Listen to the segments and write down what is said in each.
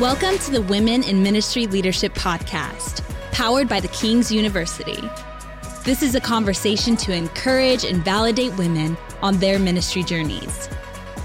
Welcome to the Women in Ministry Leadership Podcast, powered by the King's University. This is a conversation to encourage and validate women on their ministry journeys.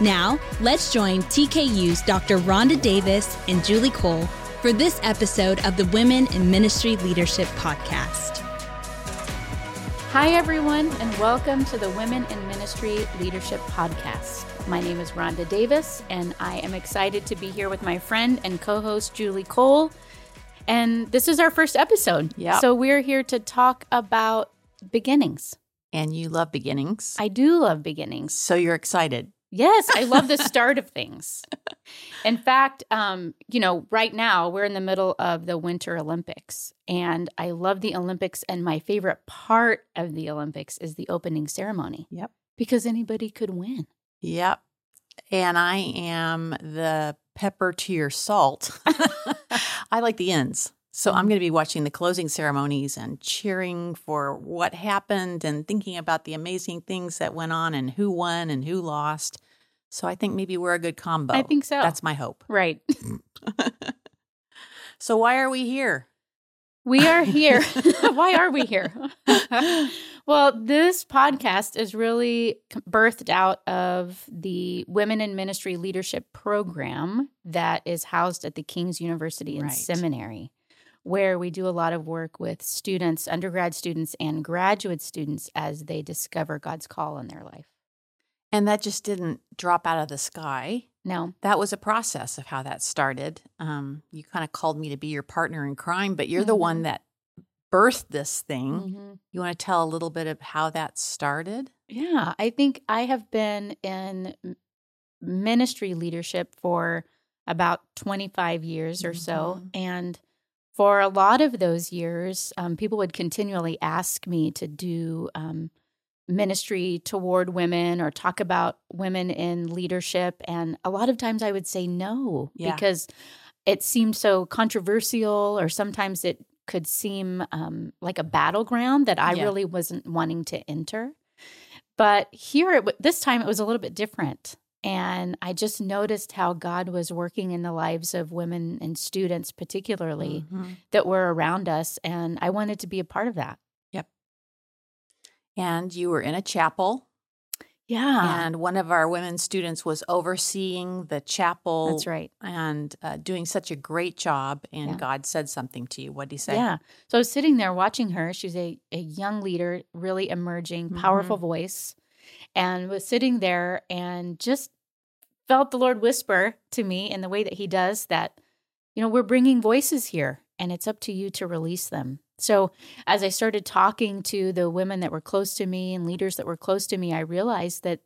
Now, let's join TKU's Dr. Rhonda Davis and Julie Cole for this episode of the Women in Ministry Leadership Podcast. Hi, everyone, and welcome to the Women in Ministry Leadership Podcast. My name is Rhonda Davis, and I am excited to be here with my friend and co host, Julie Cole. And this is our first episode. Yep. So we're here to talk about beginnings. And you love beginnings. I do love beginnings. so you're excited. Yes, I love the start of things. In fact, um, you know, right now we're in the middle of the Winter Olympics, and I love the Olympics. And my favorite part of the Olympics is the opening ceremony. Yep. Because anybody could win. Yep. And I am the pepper to your salt. I like the ends. So I'm mm-hmm. going to be watching the closing ceremonies and cheering for what happened and thinking about the amazing things that went on and who won and who lost. So I think maybe we're a good combo. I think so. That's my hope. Right. Mm. So why are we here? We are here. Why are we here? Well, this podcast is really birthed out of the Women in Ministry Leadership Program that is housed at the King's University and Right. Seminary, where we do a lot of work with students, undergrad students, and graduate students as they discover God's call in their life. And that just didn't drop out of the sky. No, that was a process of how that started. Um, you kind of called me to be your partner in crime, but you're the one that birthed this thing. Mhm. You want to tell a little bit of how that started? Yeah, I think I have been in ministry leadership for about 25 years or so. Mhm. And for a lot of those years, um, people would continually ask me to do um, ministry toward women or talk about women in leadership. And a lot of times I would say no Yeah. because it seemed so controversial, or sometimes it could seem um, like a battleground that I Yeah. really wasn't wanting to enter. But here, it, this time, it was a little bit different. And I just noticed how God was working in the lives of women and students, particularly Mhm. that were around us. And I wanted to be a part of that. Yep. And you were in a chapel, Yeah. and one of our women students was overseeing the chapel. that's right. And uh, doing such a great job. And Yeah. God said something to you. What did he say? Yeah. So I was sitting there watching her. She's a, a young leader, really emerging, powerful Mm-hmm. voice, and was sitting there and just felt the Lord whisper to me in the way that He does that, you know, we're bringing voices here and it's up to you to release them. So as I started talking to the women that were close to me and leaders that were close to me, I realized that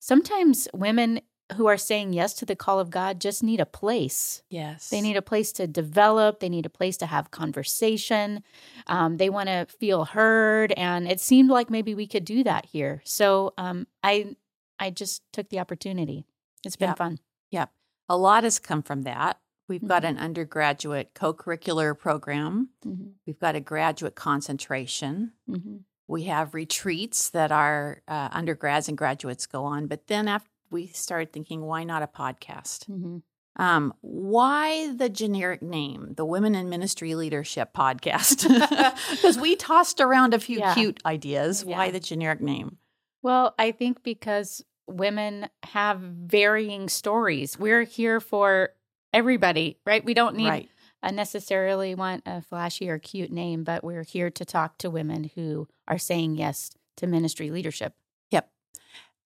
sometimes women who are saying yes to the call of God just need a place. Yes. They need a place to develop. They need a place to have conversation. Um, they want to feel heard, and it seemed like maybe we could do that here. So um, I, I just took the opportunity. It's been Yeah. fun. Yep. A lot has come from that. We've got Mhm. an undergraduate co curricular program, Mm-hmm. we've got a graduate concentration. Mm-hmm. We have retreats that our uh, undergrads and graduates go on. But then after we started thinking, why not a podcast? Mm-hmm. Um, why the generic name, the Women in Ministry Leadership Podcast? Because we tossed around a few Yeah. cute ideas. Why the generic name? Well, I think because women have varying stories. We're here for everybody, right? We don't need right. I necessarily want a flashy or cute name, but we're here to talk to women who are saying yes to ministry leadership. Yep.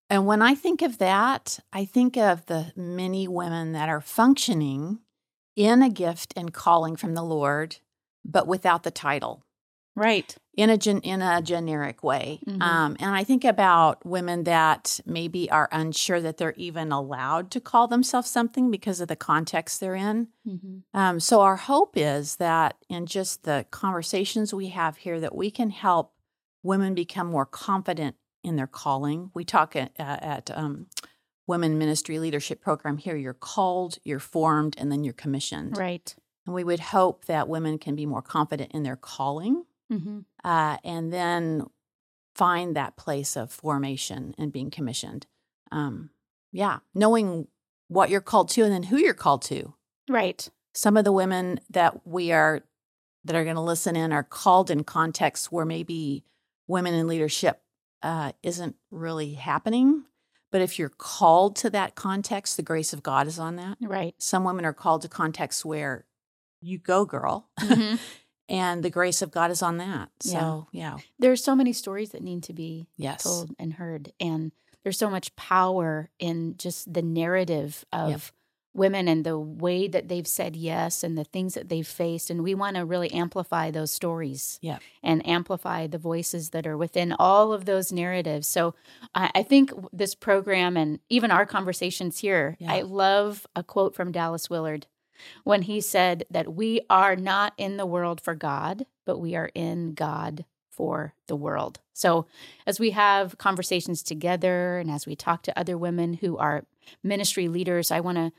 And when I think of that, I think of the many women that are functioning in a gift and calling from the Lord, but without the title. Right. In a gen- in a generic way. Mhm. Um, and I think about women that maybe are unsure that they're even allowed to call themselves something because of the context they're in. Mm-hmm. Um, so our hope is that in just the conversations we have here, that we can help women become more confident in their calling. We talk at, uh, at um, Women Ministry Leadership Program here. You're called, you're formed, and then you're commissioned. Right. And we would hope that women can be more confident in their calling Mm-hmm. uh, and then find that place of formation and being commissioned. Um, yeah, knowing what you're called to and then who you're called to. Right. some of the women that we are that are going to listen in are called in contexts where maybe women in leadership uh, isn't really happening. But if you're called to that context, the grace of God is on that. Right. Some women are called to contexts where you go, girl, Mhm. and the grace of God is on that. So, yeah. There's so many stories that need to be Yes. told and heard. And there's so much power in just the narrative of Yep. women and the way that they've said yes and the things that they've faced. And we want to really amplify those stories Yep. and amplify the voices that are within all of those narratives. So I, I think this program and even our conversations here, Yeah. I love a quote from Dallas Willard when he said that we are not in the world for God, but we are in God for the world. So, as we have conversations together and as we talk to other women who are ministry leaders, I want to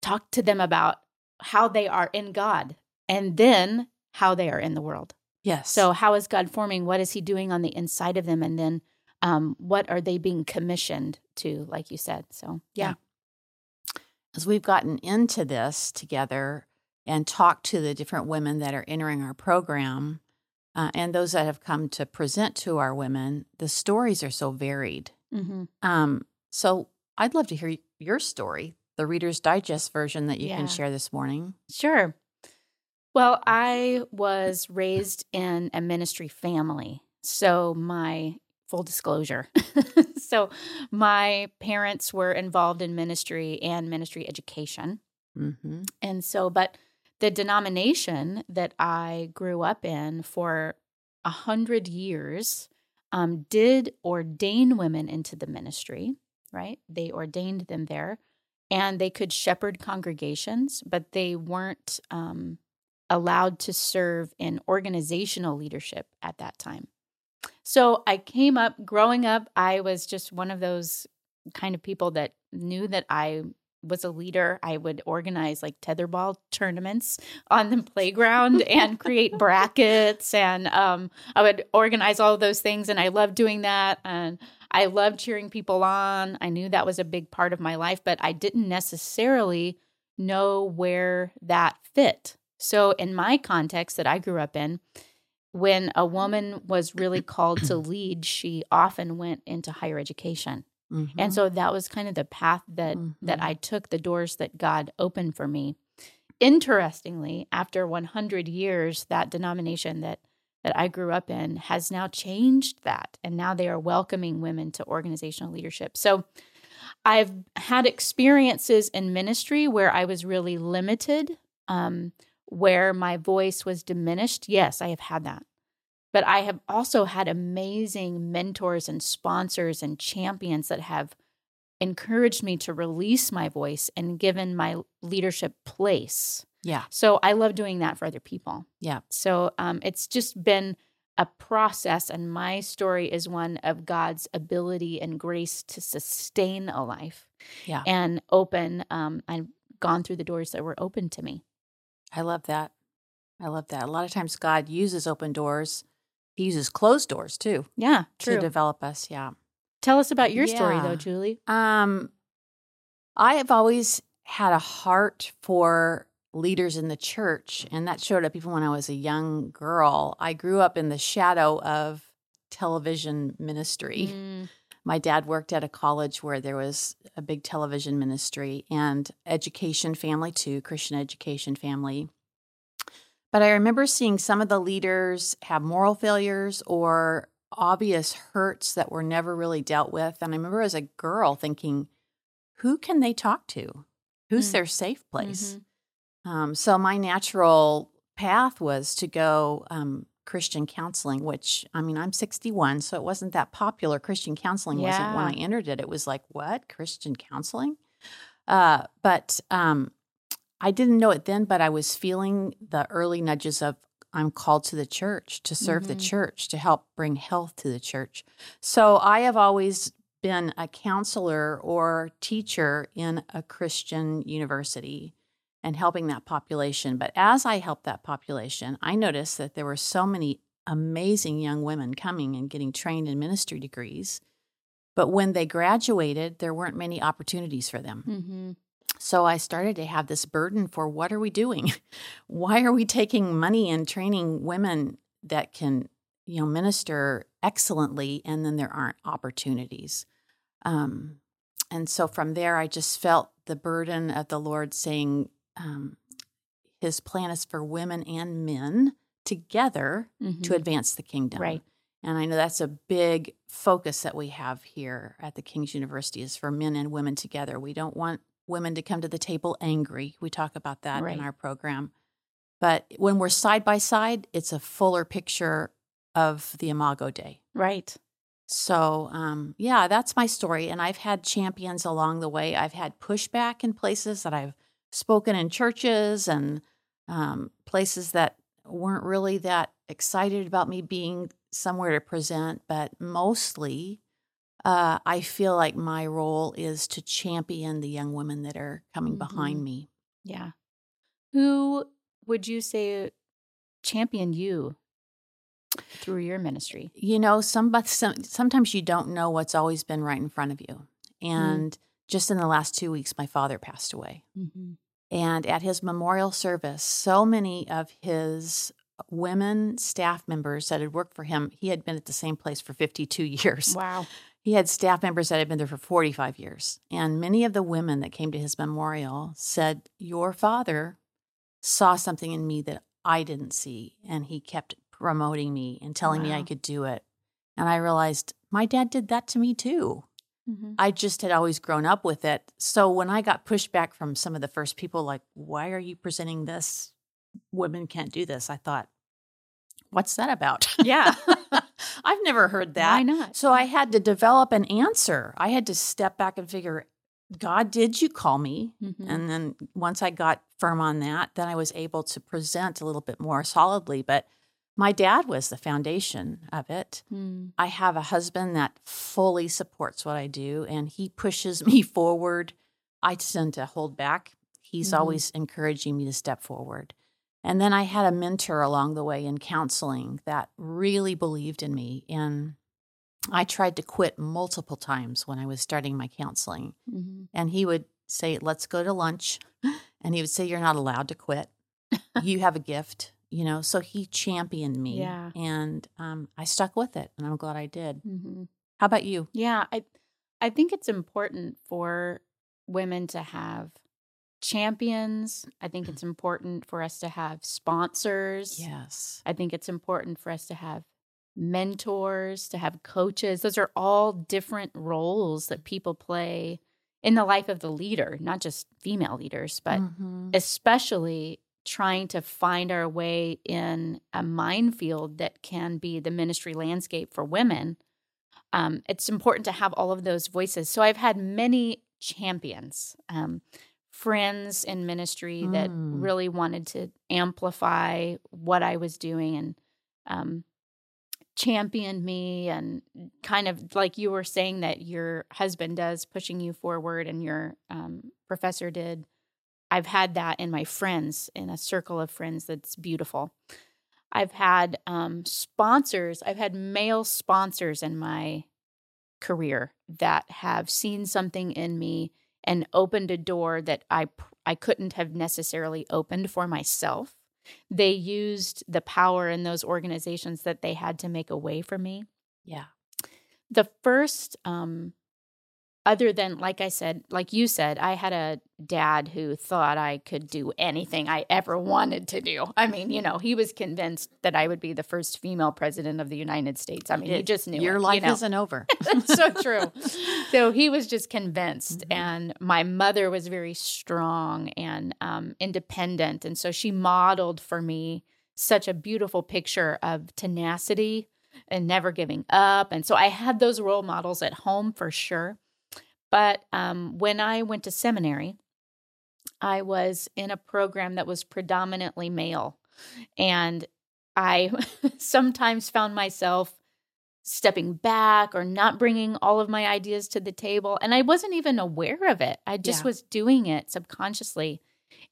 talk to them about how they are in God and then how they are in the world. Yes. So, how is God forming? What is He doing on the inside of them? And then, um, what are they being commissioned to, like you said? So, yeah. As we've gotten into this together and talked to the different women that are entering our program uh, and those that have come to present to our women, the stories are so varied. Mm-hmm. Um, so I'd love to hear your story, the Reader's Digest version that you Yeah. can share this morning. Sure. Well, I was raised in a ministry family. So, my full disclosure. so, my parents were involved in ministry and ministry education. Mm-hmm. And so, but the denomination that I grew up in for a hundred years um, did ordain women into the ministry, right? They ordained them there and they could shepherd congregations, but they weren't um, allowed to serve in organizational leadership at that time. So I came up, growing up, I was just one of those kind of people that knew that I was a leader. I would organize like tetherball tournaments on the playground and create brackets. And um, I would organize all of those things. And I loved doing that. And I loved cheering people on. I knew that was a big part of my life, but I didn't necessarily know where that fit. So, in my context that I grew up in, when a woman was really called to lead, she often went into higher education. Mm-hmm. And so that was kind of the path that that Mhm. I took, the doors that God opened for me. Interestingly, after 100 years, that denomination that that I grew up in has now changed that, and now they are welcoming women to organizational leadership. So, I've had experiences in ministry where I was really limited, um, where my voice was diminished. Yes, I have had that. But I have also had amazing mentors and sponsors and champions that have encouraged me to release my voice and given my leadership place. yeah. So I love doing that for other people. Yeah. So um, it's just been a process, and my story is one of God's ability and grace to sustain a life Yeah. and open. Um, I've gone through the doors that were open to me. I love that. I love that. A lot of times God uses open doors. He uses closed doors too Yeah, true. to develop us. Yeah. Tell us about your story, though, Julie. Um, I have always had a heart for leaders in the church, and that showed up even when I was a young girl. I grew up in the shadow of television ministry. Mm, My dad worked at a college where there was a big television ministry and education family too, Christian education family. But I remember seeing some of the leaders have moral failures or obvious hurts that were never really dealt with. And I remember as a girl thinking, who can they talk to? Who's Mm. their safe place? mhm. Um, so my natural path was to go um, Christian counseling, which I mean, I'm 61, so it wasn't that popular. Christian counseling wasn't when I entered it. It was like, what? Christian counseling? Uh, but um, I didn't know it then, but I was feeling the early nudges of I'm called to the church to serve the Mhm. church, to help bring health to the church. So I have always been a counselor or teacher in a Christian university and helping that population. But as I helped that population, I noticed that there were so many amazing young women coming and getting trained in ministry degrees. But when they graduated, there weren't many opportunities for them. Mhm. So I started to have this burden for what are we doing? Why are we taking money and training women that can, you know, minister excellently and then there aren't opportunities? Um, and so from there, I just felt the burden of the Lord saying, um, His plan is for women and men together Mhm. to advance the kingdom. Right. And I know that's a big focus that we have here at the King's University is for men and women together. We don't want women to come to the table angry. We talk about that Right. in our program. But when we're side by side, it's a fuller picture of the Imago Dei. Right. So, um, yeah, that's my story. And I've had champions along the way. I've had pushback in places that I've spoken in churches and um, places that weren't really that excited about me being somewhere to present. But mostly, uh, I feel like my role is to champion the young women that are coming behind Mhm. me. Yeah. Who would you say championed you through your ministry? You know, some, some sometimes you don't know what's always been right in front of you. And just in the last two weeks, my father passed away. Mm-hmm. And at his memorial service, so many of his women staff members that had worked for him, he had been at the same place for 52 years. Wow. He had staff members that had been there for 45 years. And many of the women that came to his memorial said, Your father saw something in me that I didn't see. And he kept promoting me and telling me I could do it. And I realized my dad did that to me too. Mm-hmm. I just had always grown up with it. So when I got pushback from some of the first people, like, why are you presenting this? Women can't do this. I thought, what's that about? Yeah. I've never heard that. Why not? So I had to develop an answer. I had to step back and figure, God, did you call me? Mhm. And then once I got firm on that, then I was able to present a little bit more solidly. But my dad was the foundation of it. Mm. I have a husband that fully supports what I do and he pushes me forward. I tend to hold back. He's Mhm. always encouraging me to step forward. And then I had a mentor along the way in counseling that really believed in me. And I tried to quit multiple times when I was starting my counseling. Mhm. And he would say, Let's go to lunch. And he would say, You're not allowed to quit. you have a gift, you know. So he championed me. Yeah. And um, I stuck with it. And I'm glad I did. Mhm. How about you? Yeah, I I think it's important for women to have champions. I think it's important for us to have sponsors. Yes. I think it's important for us to have mentors, to have coaches. Those are all different roles that people play in the life of the leader, not just female leaders, but Mhm. especially trying to find our way in a minefield that can be the ministry landscape for women. Um, it's important to have all of those voices. So I've had many champions, um, friends in ministry that Mm. really wanted to amplify what I was doing and um, championed me and kind of like you were saying that your husband does pushing you forward and your um, professor did i've had that in my friends in a circle of friends that's beautiful. I've had um, sponsors i've had male sponsors in my career that have seen something in me and opened a door that i i couldn't have necessarily opened for myself. They used the power in those organizations that they had to make a way for me. Yeah. the first um other than like i said like you said i had a dad who thought i could do anything i ever wanted to do i mean you know he was convinced that i would be the first female president of the united states i mean he just knew Your it, life you know? isn't over. That's so true. So he was just convinced, Mhm. and my mother was very strong and um, independent, and so she modeled for me such a beautiful picture of tenacity and never giving up. And so I had those role models at home for sure. But um, when I went to seminary, I was in a program that was predominantly male, and I sometimes found myself stepping back or not bringing all of my ideas to the table. And I wasn't even aware of it. I just Yeah. was doing it subconsciously.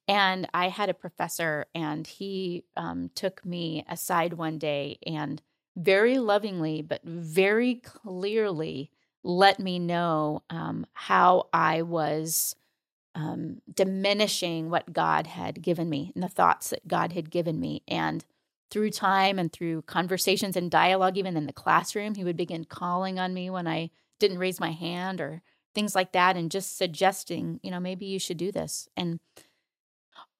And I had a professor, and he um, took me aside one day and very lovingly, but very clearly let me know um, how I was um, diminishing what God had given me and the thoughts that God had given me. And through time and through conversations and dialogue, even in the classroom, he would begin calling on me when I didn't raise my hand or things like that and just suggesting, you know, maybe you should do this. And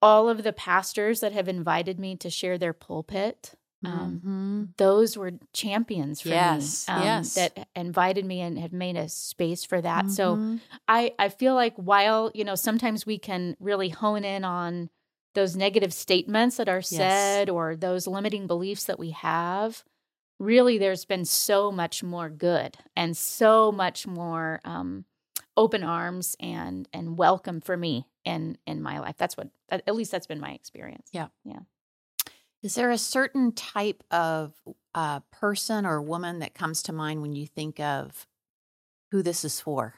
all of the pastors that have invited me to share their pulpit, um, Mm-hmm. those were champions for Yes, me. um, yes. That invited me and had made a space for that. So Mhm. I, I feel like while, you know, sometimes we can really hone in on those negative statements that are said or those limiting beliefs that we have, really there's been so much more good and so much more um, open arms and and welcome for me in in my life. That's what at at least that's been my experience. Yeah. Yeah. Is there a certain type of uh, person or woman that comes to mind when you think of who this is for?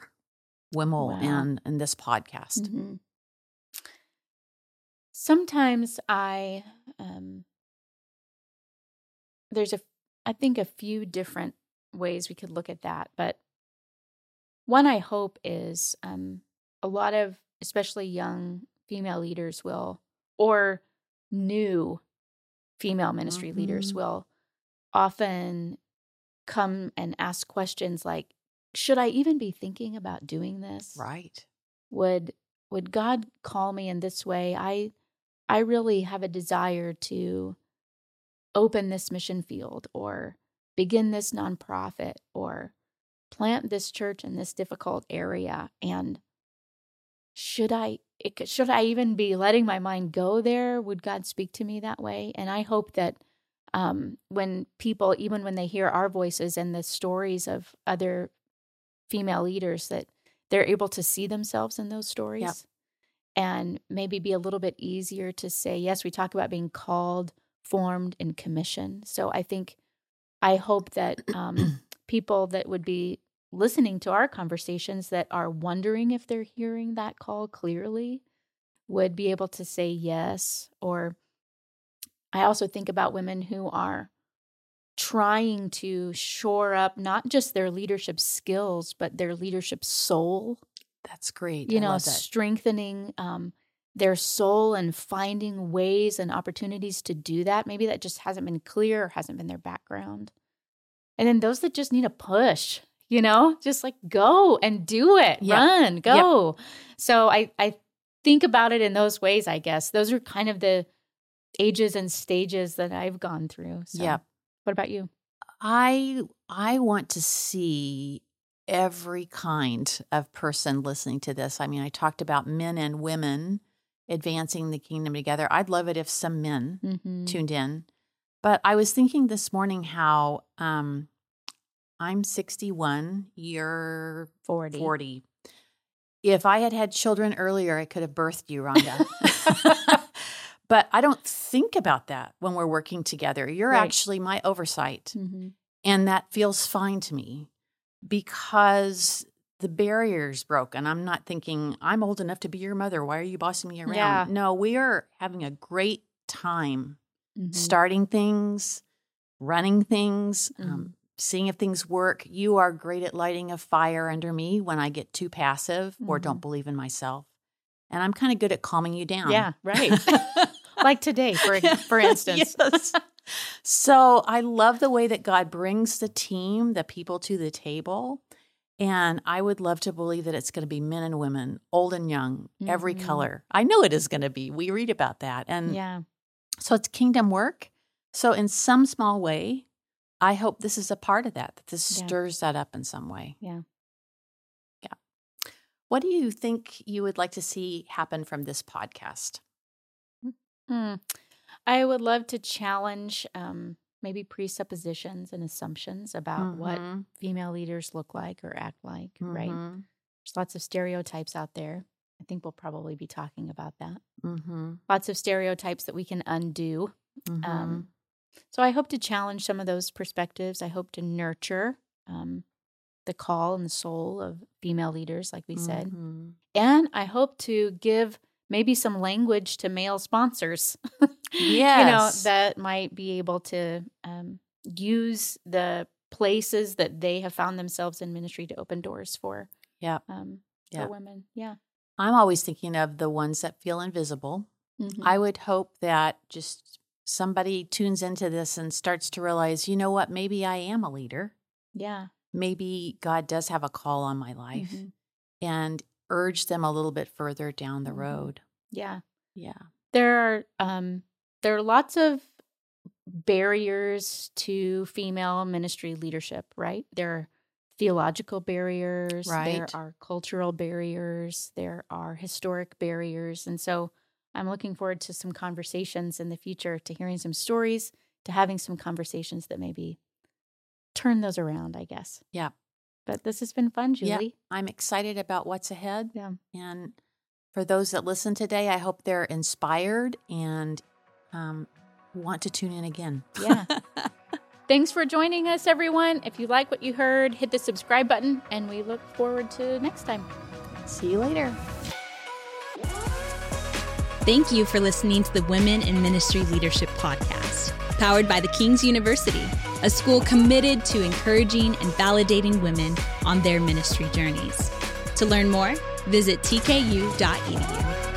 Wimmel Wow. and and this podcast. Mhm. Sometimes I um there's a I think a few different ways we could look at that, but one I hope is um a lot of especially young female leaders will or new female ministry leaders Mhm. will often come and ask questions like should I even be thinking about doing this? Right. would would god call me in this way i i really have a desire to open this mission field or begin this nonprofit or plant this church in this difficult area and should i it, should i even be letting my mind go there? Would god speak to me that way? And i hope that um, when people even when they hear our voices and the stories of other female leaders that they're able to see themselves in those stories and maybe be a little bit easier to say yes we talk about being called formed and commissioned. So i think i hope that um, people that would be listening to our conversations that are wondering if they're hearing that call clearly would be able to say yes or i also think about women who are trying to shore up not just their leadership skills but their leadership soul. That's great. you I know strengthening um, their soul and finding ways and opportunities to do that. Maybe that just hasn't been clear or hasn't been their background. And then those that just need a push you know just like go and do it Yep. run go so i i think about it in those ways i guess those are kind of the ages and stages that i've gone through so Yep. what about you I I want to see every kind of person listening to this. I mean, I talked about men and women advancing the kingdom together. I'd love it if some men mm-hmm. tuned in. But I was thinking this morning how um I'm 61, you're 40 40. If I had had children earlier, I could have birthed you, Rhonda. but I don't think about that when we're working together. You're Right. actually my oversight. Mhm. And that feels fine to me because the barrier's broken. I'm not thinking, I'm old enough to be your mother. Why are you bossing me around? Yeah. No, we are having a great time Mhm. starting things, running things, Mhm. um, seeing if things work. You are great at lighting a fire under me when I get too passive or Mhm. don't believe in myself. And I'm kind of good at calming you down. yeah right like today for for instance Yes. so I love the way that God brings the team, the people to the table. And I would love to believe that it's going to be men and women, old and young, every Mhm. color. I know it is going to be. We read about that. And yeah so it's kingdom work. So, in some small way, I hope this is a part of that, that this Yeah. stirs that up in some way. Yeah. Yeah. What do you think you would like to see happen from this podcast? Hmm. I would love to challenge um, maybe presuppositions and assumptions about what Mhm. female leaders look like or act like, right? Mhm. There's lots of stereotypes out there. I think we'll probably be talking about that. Mhm. Lots of stereotypes that we can undo. Mhm. Um, so I hope to challenge some of those perspectives. I hope to nurture um, the call and the soul of female leaders, like we said. Mhm. And I hope to give maybe some language to male sponsors. Yes. you know, that might be able to um, use the places that they have found themselves in ministry to open doors for Yep. um, Yep. for women. Yeah. I'm always thinking of the ones that feel invisible. Mhm. I would hope that just somebody tunes into this and starts to realize, you know what, maybe I am a leader. yeah. Maybe God does have a call on my life Mhm. and urge them a little bit further down the Mhm. road. Yeah. Yeah. There are um there are lots of barriers to female ministry leadership, right? There are theological barriers, right. there are cultural barriers, there are historic barriers. And so I'm looking forward to some conversations in the future, to hearing some stories, to having some conversations that maybe turn those around, I guess. Yeah. But this has been fun, Julie. Yeah. I'm excited about what's ahead. Yeah. And for those that listen today, I hope they're inspired and um, want to tune in again. Yeah. Thanks for joining us, everyone. If you like what you heard, hit the subscribe button, and we look forward to next time. See you later. Thank you for listening to the Women in Ministry Leadership Podcast, powered by the King's University, a school committed to encouraging and validating women on their ministry journeys. To learn more, visit tku.edu.